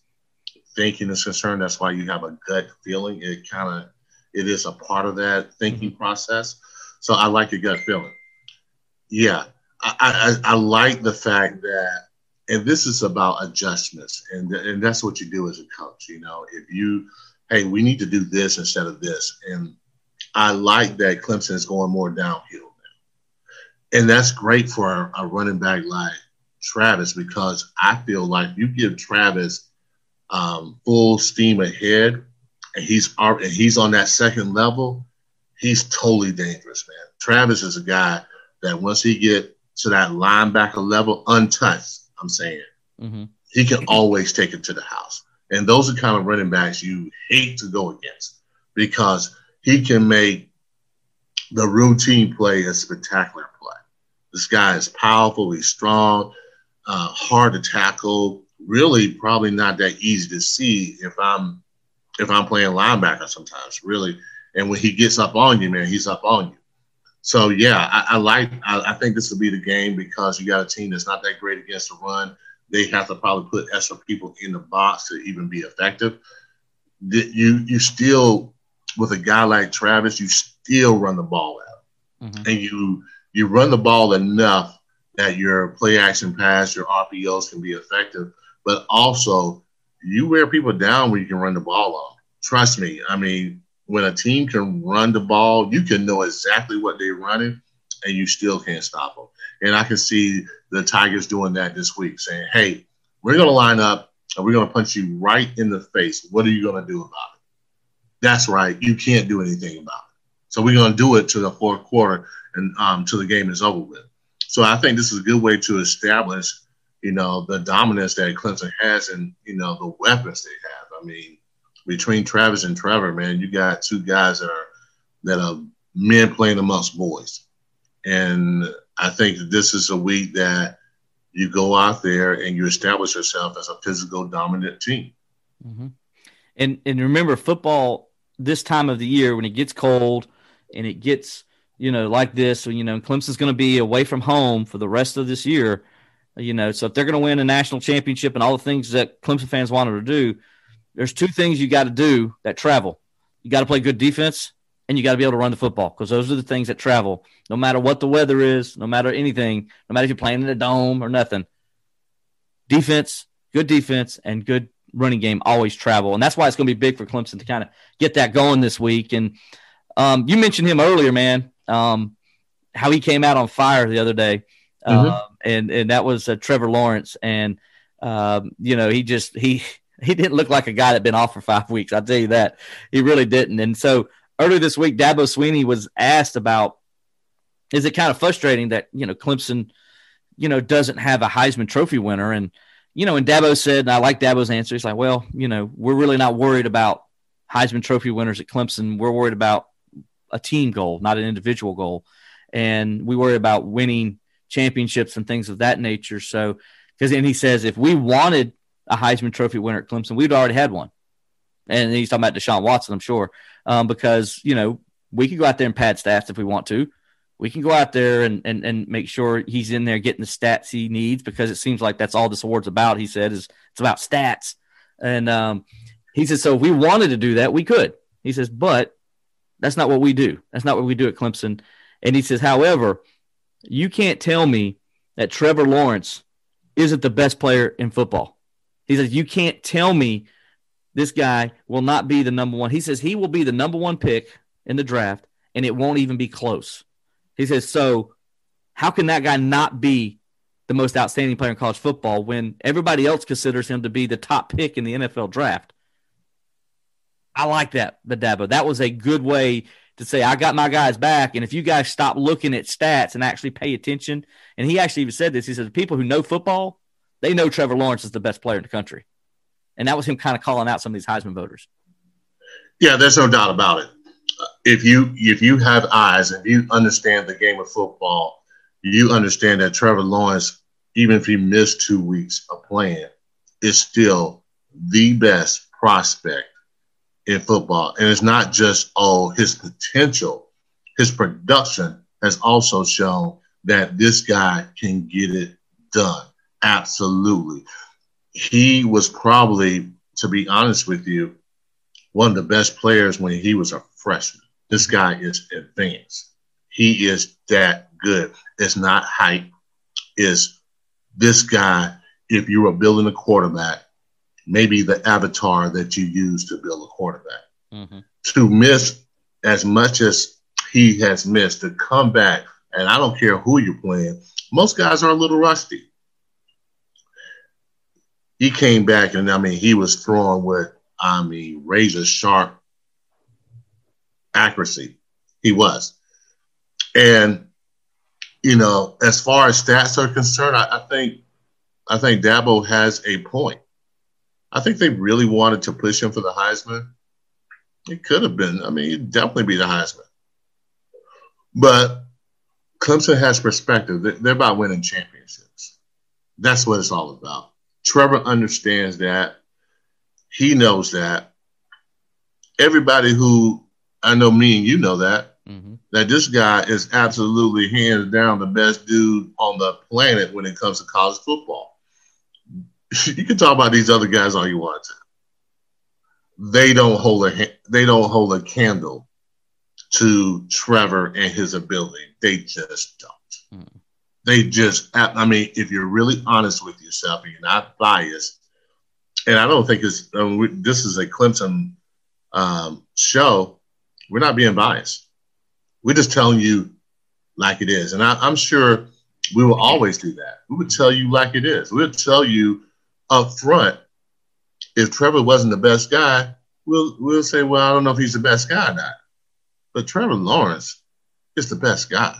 thinking is concerned. That's why you have a gut feeling. It kind of it is a part of that thinking mm-hmm. process. So I like your gut feeling. Yeah, I, I, I like the fact that, and this is about adjustments, and and that's what you do as a coach. You know, if you, hey, we need to do this instead of this, and I like that Clemson is going more downhill now, and that's great for a running back like Travis because I feel like you give Travis um, full steam ahead, and he's and he's on that second level, he's totally dangerous, man. Travis is a guy that once he get to that linebacker level, untouched, I'm saying, mm-hmm. he can always take it to the house. And those are kind of running backs you hate to go against because he can make the routine play a spectacular play. This guy is powerful, he's strong, uh, hard to tackle, really probably not that easy to see if I'm if I'm playing linebacker sometimes, really. And when he gets up on you, man, he's up on you. So yeah, I, I like I, I, think this will be the game because you got a team that's not that great against the run. They have to probably put extra people in the box to even be effective. You you still with a guy like Travis, you still run the ball out, mm-hmm. and you you run the ball enough that your play action pass, your RPOs can be effective but also you wear people down when you can run the ball on. Trust me. I mean, when a team can run the ball, you can know exactly what they're running, and you still can't stop them. And I can see the Tigers doing that this week, saying, "Hey, we're going to line up and we're going to punch you right in the face. What are you going to do about it?" That's right. You can't do anything about it. So we're going to do it to the fourth quarter and um, the game is over with. So I think this is a good way to establish you know, the dominance that Clemson has and, you know, the weapons they have. I mean, between Travis and Trevor, man, you got two guys that are that are men playing amongst boys. And I think this is a week that you go out there and you establish yourself as a physical dominant team.
Mm-hmm. And and remember, football this time of the year when it gets cold and it gets you know like this, you know, Clemson's going to be away from home for the rest of this year. You know, so if they're going to win a national championship and all the things that Clemson fans wanted to do, there's two things you got to do that travel. You got to play good defense and you got to be able to run the football because those are the things that travel. No matter what the weather is, no matter anything, no matter if you're playing in a dome or nothing, defense, good defense, and good running game always travel, and that's why it's going to be big for Clemson to kind of get that going this week. And um, you mentioned him earlier, man. Um, how he came out on fire the other day, mm-hmm. uh, and and that was uh, Trevor Lawrence, and um, you know he just he he didn't look like a guy that had been off for five weeks. I'll tell you that he really didn't. And so earlier this week, Dabo Swinney was asked about is it kind of frustrating that you know Clemson, you know, doesn't have a Heisman Trophy winner, and you know, and Dabo said, and I like Dabo's answer. He's like, well, you know, we're really not worried about Heisman Trophy winners at Clemson. We're worried about a team goal, not an individual goal, and we worry about winning championships and things of that nature. So, because then he says, if we wanted a Heisman Trophy winner at Clemson, we'd already had one. And he's talking about Deshaun Watson, I'm sure, um, because you know we can go out there and pad stats if we want to. We can go out there and, and and make sure he's in there getting the stats he needs because it seems like that's all this award's about. He said is it's about stats, and um, he says so. If we wanted to do that, we could. He says, but that's not what we do. That's not what we do at Clemson. And he says, however, you can't tell me that Trevor Lawrence isn't the best player in football. He says, You can't tell me this guy will not be the number one. He says he will be the number one pick in the draft, and it won't even be close. He says, So how can that guy not be the most outstanding player in college football when everybody else considers him to be the top pick in the NFL draft? I like that, Badabo. That was a good way to say, I got my guys back. And if you guys stop looking at stats and actually pay attention, and he actually even said this, he says, people who know football, they know Trevor Lawrence is the best player in the country. And that was him kind of calling out some of these Heisman voters.
Yeah, there's no doubt about it. Uh, if you if you have eyes and you understand the game of football, you understand that Trevor Lawrence, even if he missed two weeks of playing, is still the best prospect in football. And it's not just oh his potential, his production has also shown that this guy can get it done. Absolutely. He was probably, to be honest with you, one of the best players when he was a freshman. This guy is advanced. He is that good. It's not hype. Is this guy, if you were building a quarterback, maybe the avatar that you use to build a quarterback. Mm-hmm. To miss as much as he has missed, to come back, and I don't care who you're playing, most guys are a little rusty he came back and I mean he was throwing with I mean razor sharp accuracy. He was. And you know, as far as stats are concerned, I, I think I think Dabo has a point. I think they really wanted to push him for the Heisman. It could have been. I mean, he'd definitely be the Heisman. But Clemson has perspective. They're about winning championships. That's what it's all about. Trevor understands that. He knows that. Everybody who I know, me and you know that, mm-hmm. that this guy is absolutely hands down the best dude on the planet when it comes to college football. you can talk about these other guys all you want to. They don't hold a they don't hold a candle to Trevor and his ability. They just don't. Mm they just, I mean, if you're really honest with yourself and you're not biased, and I don't think it's, um, we, this is a Clemson um, show, we're not being biased. We're just telling you like it is. And I, I'm sure we will always do that. We would tell you like it is. We'll tell you up front if Trevor wasn't the best guy, we'll we'll say, well, I don't know if he's the best guy or not. But Trevor Lawrence is the best guy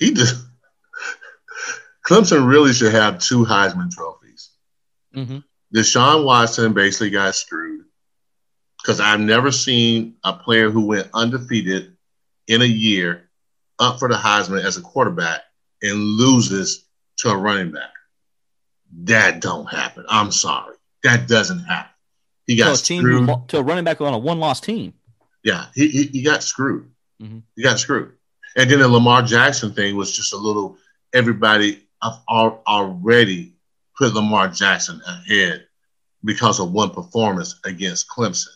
he just Clemson really should have two Heisman trophies. Mm-hmm. Deshaun Watson basically got screwed. because I've never seen a player who went undefeated in a year up for the Heisman as a quarterback and loses to a running back. That don't happen. I'm sorry. That doesn't happen. He got
to
screwed.
who- to a running back on a one-loss team.
Yeah, he, he, he got screwed.
Mhm.
He got screwed. And then the Lamar Jackson thing was just a little, everybody have already put Lamar Jackson ahead because of one performance against Clemson.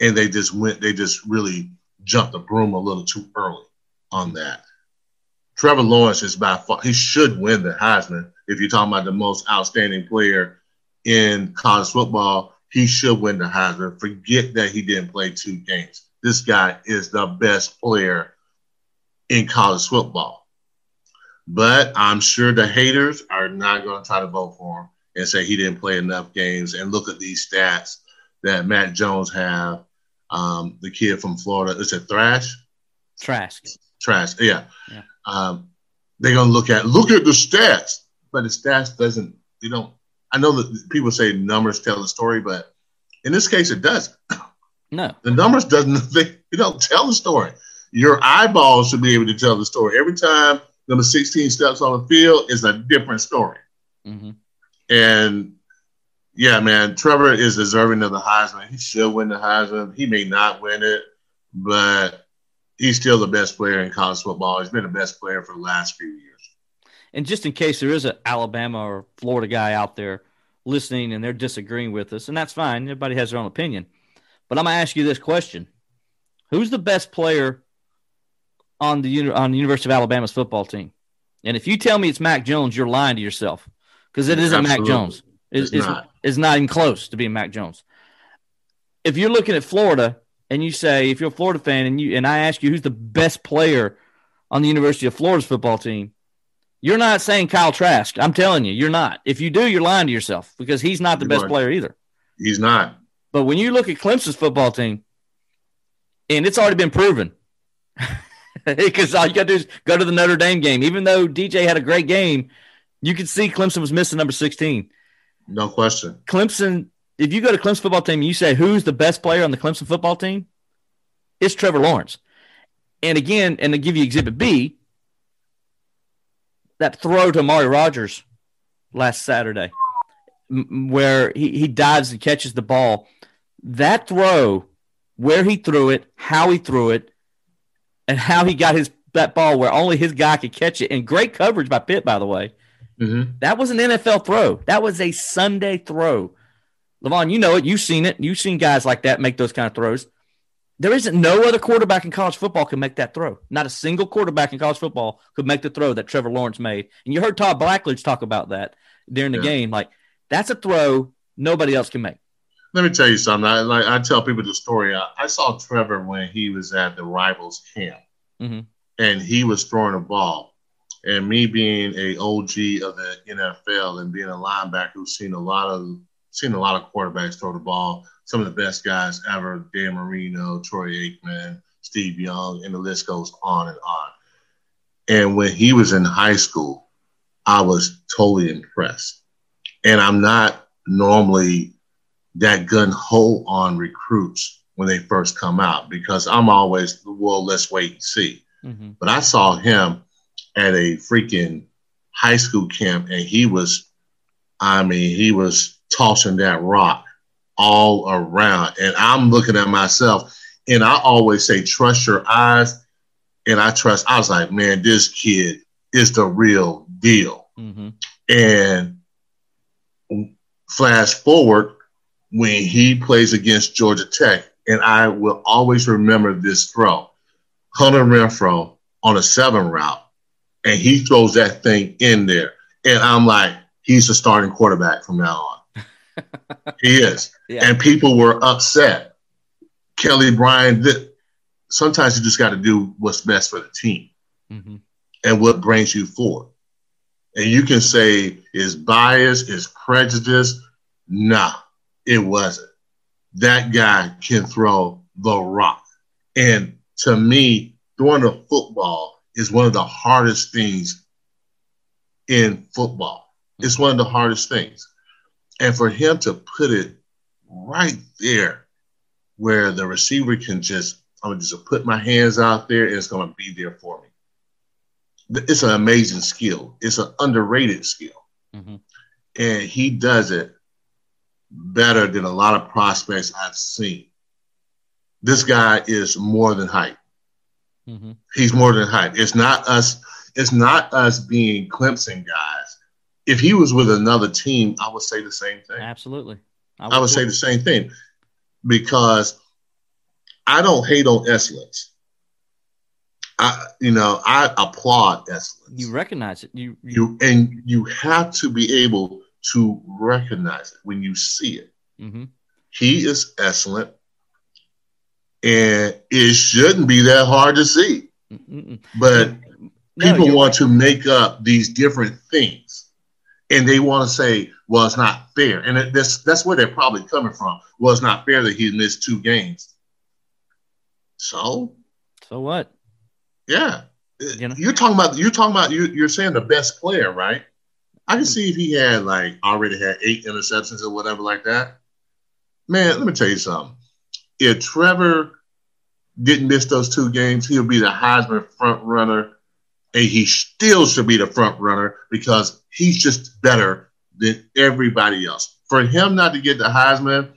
And they just went, they just really jumped the broom a little too early on that. Trevor Lawrence is by far, he should win the Heisman. If you're talking about the most outstanding player in college football, he should win the Heisman. Forget that he didn't play two games. This guy is the best player in college football. But I'm sure the haters are not going to try to vote for him and say he didn't play enough games. And look at these stats that Mac Jones have. Um, the kid from Florida, is it Thrash?
Trask.
Trash, yeah.
Yeah.
Um, they're gonna look at look at the stats, but the stats doesn't. They don't. I know that people say numbers tell the story, but in this case, it doesn't.
No.
The numbers doesn't. They, they don't tell the story. Your eyeballs should be able to tell the story. Every time number sixteen steps on the field is a different story.
hmm
And yeah, man, Trevor is deserving of the Heisman. He should win the Heisman. He may not win it, but he's still the best player in college football. He's been the best player for the last few years.
And just in case there is an Alabama or Florida guy out there listening and they're disagreeing with us, and that's fine. Everybody has their own opinion. But I'm going to ask you this question: Who's the best player on the on the University of Alabama's football team? And if you tell me it's Mac Jones, you're lying to yourself because it isn't Mac Jones. It's,
It's
it's,
not.
it's not even close to being Mac Jones. If you're looking at Florida and you say, if you're a Florida fan and you and I ask you who's the best player on the University of Florida's football team, you're not saying Kyle Trask. I'm telling you, you're not. If you do, you're lying to yourself because he's not the
You
best player either.
He's not.
But when you look at Clemson's football team, and it's already been proven, because all you got to do is go to the Notre Dame game. Even though DJ had a great game, you could see Clemson was missing number 16.
No question.
Clemson, if you go to Clemson football team and you say who's the best player on the Clemson football team, it's Trevor Lawrence. And again, and to give you exhibit B, that throw to Amari Rodgers last Saturday, where he, he dives and catches the ball. That throw, where he threw it, how he threw it, and how he got his that ball where only his guy could catch it, and great coverage by Pitt, by the way.
hmm
That was an NFL throw. That was a Sunday throw. Levon, you know it. You've seen it. You've seen guys like that make those kind of throws. There isn't no other quarterback in college football can make that throw. Not a single quarterback in college football could make the throw that Trevor Lawrence made. And you heard Todd Blackledge talk about that during the
Yeah.
game. Like that's a throw nobody else can make.
Let me tell you something. I like I tell people the story. I, I saw Trevor when he was at the rivals camp,
Mhm.
and he was throwing a ball. And me being a OG of the NFL and being a linebacker who's seen a lot of seen a lot of quarterbacks throw the ball. Some of the best guys ever: Dan Marino, Troy Aikman, Steve Young, and the list goes on and on. And when he was in high school, I was totally impressed. And I'm not normally that gun ho on recruits when they first come out because I'm always, well, let's wait and see.
Mm-hmm.
But I saw him at a freaking high school camp and he was, I mean, he was tossing that rock all around. And I'm looking at myself and I always say, trust your eyes. And I trust, I was like, man, this kid is the real deal.
Mm-hmm.
And flash forward when he plays against Georgia Tech, and I will always remember this throw. Hunter Renfrow on a seven route, and he throws that thing in there. And I'm like, he's the starting quarterback from now on. he is.
Yeah.
And people were upset. Kelly Bryant, th- sometimes you just got to do what's best for the team
Mm-hmm.
and what brings you forward. And you can say is bias, is prejudice. Nah, it wasn't. That guy can throw the rock. And to me, throwing a football is one of the hardest things in football. It's one of the hardest things. And for him to put it right there where the receiver can just, I'm gonna just put my hands out there and it's gonna be there for me. It's an amazing skill. It's an underrated skill. Mm-hmm. And he does it better than a lot of prospects I've seen. This guy is more than hype. Mm-hmm. He's more than hype. It's not us. It's not us being Clemson guys. If he was with another team, I would say the same thing.
Absolutely,
I would, I would say the same thing because I don't hate on excellence. I, you know, I applaud excellence.
You recognize it. You,
you, you and you have to be able to recognize it when you see it. Mm-hmm. He is excellent, and it shouldn't be that hard to see. Mm-mm. But no, people want to make up these different things, and they want to say, "Well, it's not fair," and it, that's that's where they're probably coming from. Well, it's not fair that he missed two games. So,
so what?
Yeah, you know? you're talking about you're talking about you, you're saying the best player, right? I can see if he had like already had eight interceptions or whatever like that. Man, let me tell you something. If Trevor didn't miss those two games, he'll be the Heisman front runner, and he still should be the front runner because he's just better than everybody else. For him not to get the Heisman,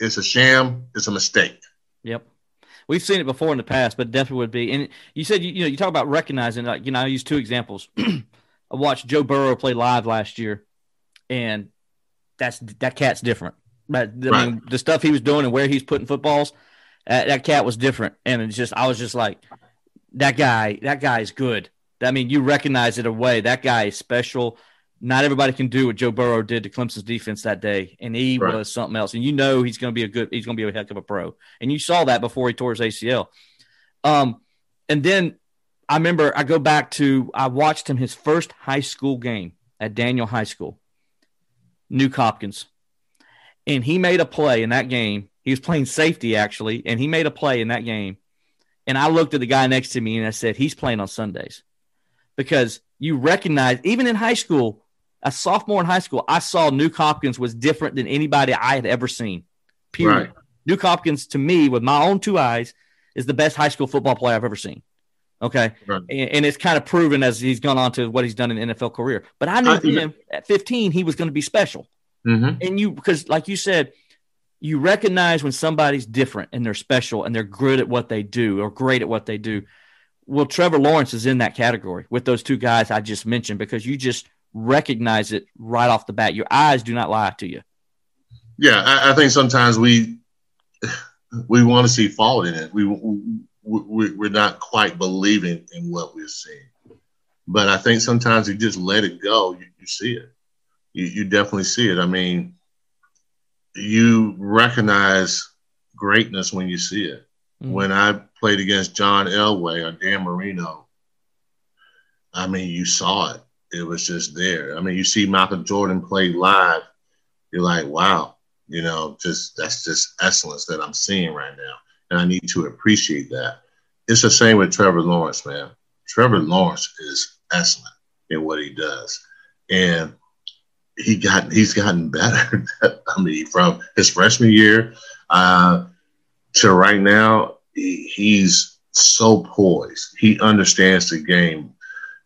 it's a sham. It's a mistake.
Yep. We've seen it before in the past, but definitely would be. And you said you, you know you talk about recognizing like you know I use two examples. I watched Joe Burrow play live last year, and that's that cat's different. But I right. mean, the stuff he was doing and where he's putting footballs, uh, that cat was different. And it's just, I was just like, that guy, that guy is good. I mean, you recognize it away. That guy is special. Not everybody can do what Joe Burrow did to Clemson's defense that day, and he right. was something else. And you know he's going to be a good, he's going to be a heck of a pro. And you saw that before he tore his ACL. Um, and then I remember I go back to I watched him his first high school game at Daniel High School, Nuk Hopkins, and he made a play in that game. He was playing safety actually, and he made a play in that game. And I looked at the guy next to me and I said, "He's playing on Sundays," because you recognize even in high school, a sophomore in high school, I saw Nuk Hopkins was different than anybody I had ever seen. Period. Right. Nuk Hopkins, to me, with my own two eyes, is the best high school football player I've ever seen. Okay. Right. And, and, it's kind of proven as he's gone on to what he's done in NFL career. But I knew I, him at 15, he was going to be special. Mm-hmm. And you, because like you said, you recognize when somebody's different and they're special and they're good at what they do or great at what they do. Well, Trevor Lawrence is in that category with those two guys I just mentioned because you just recognize it right off the bat. Your eyes do not lie to you.
Yeah, I, I think sometimes we we want to see fault in it. We we're not quite believing in what we're seeing. But I think sometimes you just let it go, you, you see it. You, you definitely see it. I mean, you recognize greatness when you see it. Mm-hmm. When I played against John Elway or Dan Marino, I mean, you saw it. It was just there. I mean, you see Michael Jordan play live, you're like, wow, you know, just that's just excellence that I'm seeing right now and I need to appreciate that. It's the same with Trevor Lawrence, man. Trevor Lawrence is excellent in what he does, and he got he's gotten better. I mean, from his freshman year uh, to right now, he, he's so poised. He understands the game.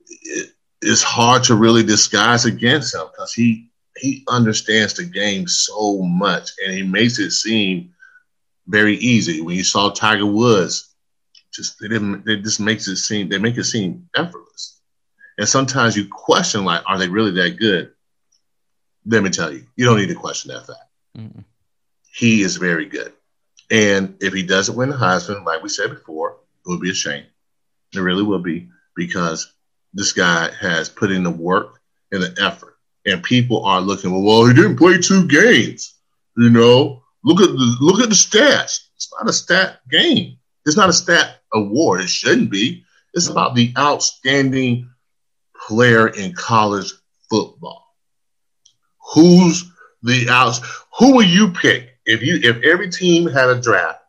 It, it's hard to really disguise against him because he he understands the game so much, and he makes it seem very easy. When you saw Tiger Woods, just they didn't. It just makes it seem they make it seem effortless. And sometimes you question like, are they really that good? Let me tell you, you don't need to question that fact. Mm-hmm. He is very good, and if he doesn't win the Heisman, like we said before, it would be a shame. It really will be because this guy has put in the work and the effort, and people are looking. Well, well, he didn't play two games, you know. Look at the look at the stats. It's not a stat game. It's not a stat award. It shouldn't be. It's about the outstanding player in college football. Who's the outs? Who will you pick if you if every team had a draft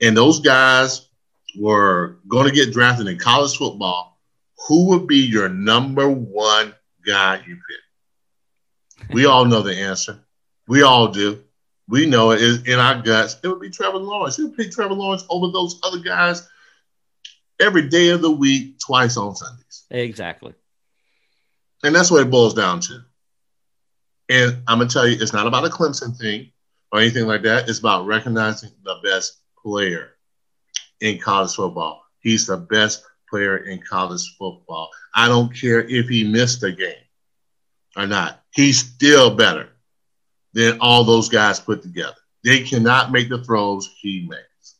and those guys were going to get drafted in college football? Who would be your number one guy you pick? We all know the answer. We all do. We know it is in our guts. It would be Trevor Lawrence. He would pick Trevor Lawrence over those other guys every day of the week, twice on Sundays.
Exactly.
And that's what it boils down to. And I'm gonna tell you, it's not about a Clemson thing or anything like that. It's about recognizing the best player in college football. He's the best player in college football. I don't care if he missed a game or not. He's still better than all those guys put together. They cannot make the throws he makes.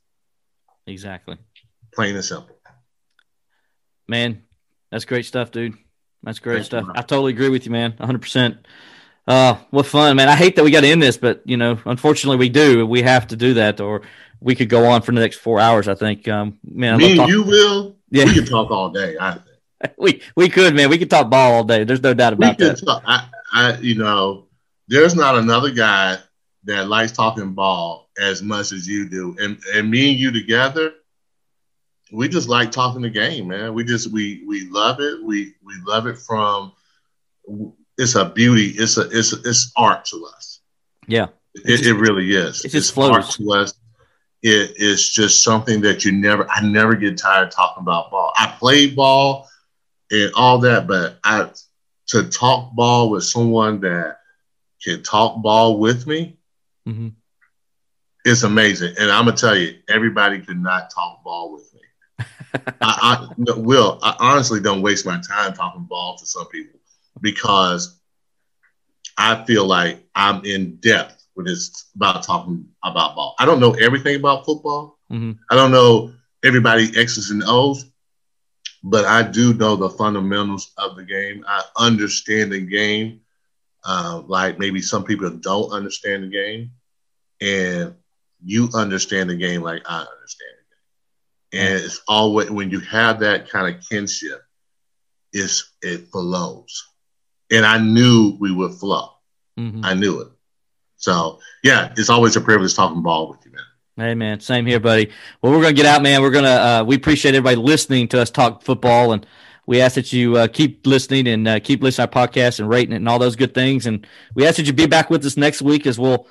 Exactly.
Plain and simple.
Man, that's great stuff, dude. That's great Thank stuff. I totally agree with you, man. 100%. Uh, what fun, man. I hate that we got to end this, but, you know, unfortunately we do. We have to do that, or we could go on for the next four hours, I think. Um, man,
Me and you will. Yeah. We could talk all day, I think.
we, we could, man. We could talk ball all day. There's no doubt about that.
Talk, I, I, you know, there's not another guy that likes talking ball as much as you do. And, and me and you together – we just like talking the game, man. We just we we love it. We we love it from it's a beauty. It's a it's a, it's art to us.
Yeah,
it, just, it really is.
It just it's flows. art
to us. It is just something that you never. I never get tired talking about ball. I play ball and all that, but I to talk ball with someone that can talk ball with me. Mm-hmm. It's amazing, and I'm gonna tell you, everybody could not talk ball with I, I will. I honestly don't waste my time talking ball to some people because I feel like I'm in depth when it's about talking about ball. I don't know everything about football. Mm-hmm. I don't know everybody X's and O's, but I do know the fundamentals of the game. I understand the game, uh, like maybe some people don't understand the game, and you understand the game like I understand. It. And it's always when you have that kind of kinship, it's it flows. And I knew we would flow. Mm-hmm. I knew it. So yeah, it's always a privilege talking ball with you, man.
Hey man, same here, buddy. Well, we're gonna get out, man. We're gonna uh, we appreciate everybody listening to us talk football, and we ask that you uh, keep listening and uh, keep listening to our podcast and rating it and all those good things. And we ask that you be back with us next week as we'll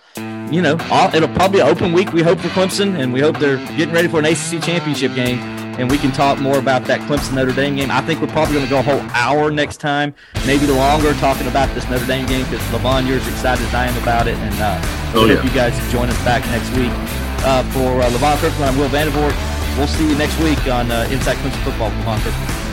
you know, all, it'll probably be an open week. We hope for Clemson, and we hope they're getting ready for an ACC championship game. And we can talk more about that Clemson Notre Dame game. I think we're probably going to go a whole hour next time, maybe longer, talking about this Notre Dame game because Levon, you're as excited as I am about it. And uh, oh, yeah. hope you guys join us back next week. Uh, for uh, Levon Kirkland, I'm Will Vandervort. We'll see you next week on uh, Inside Clemson Football Levon Kirkland.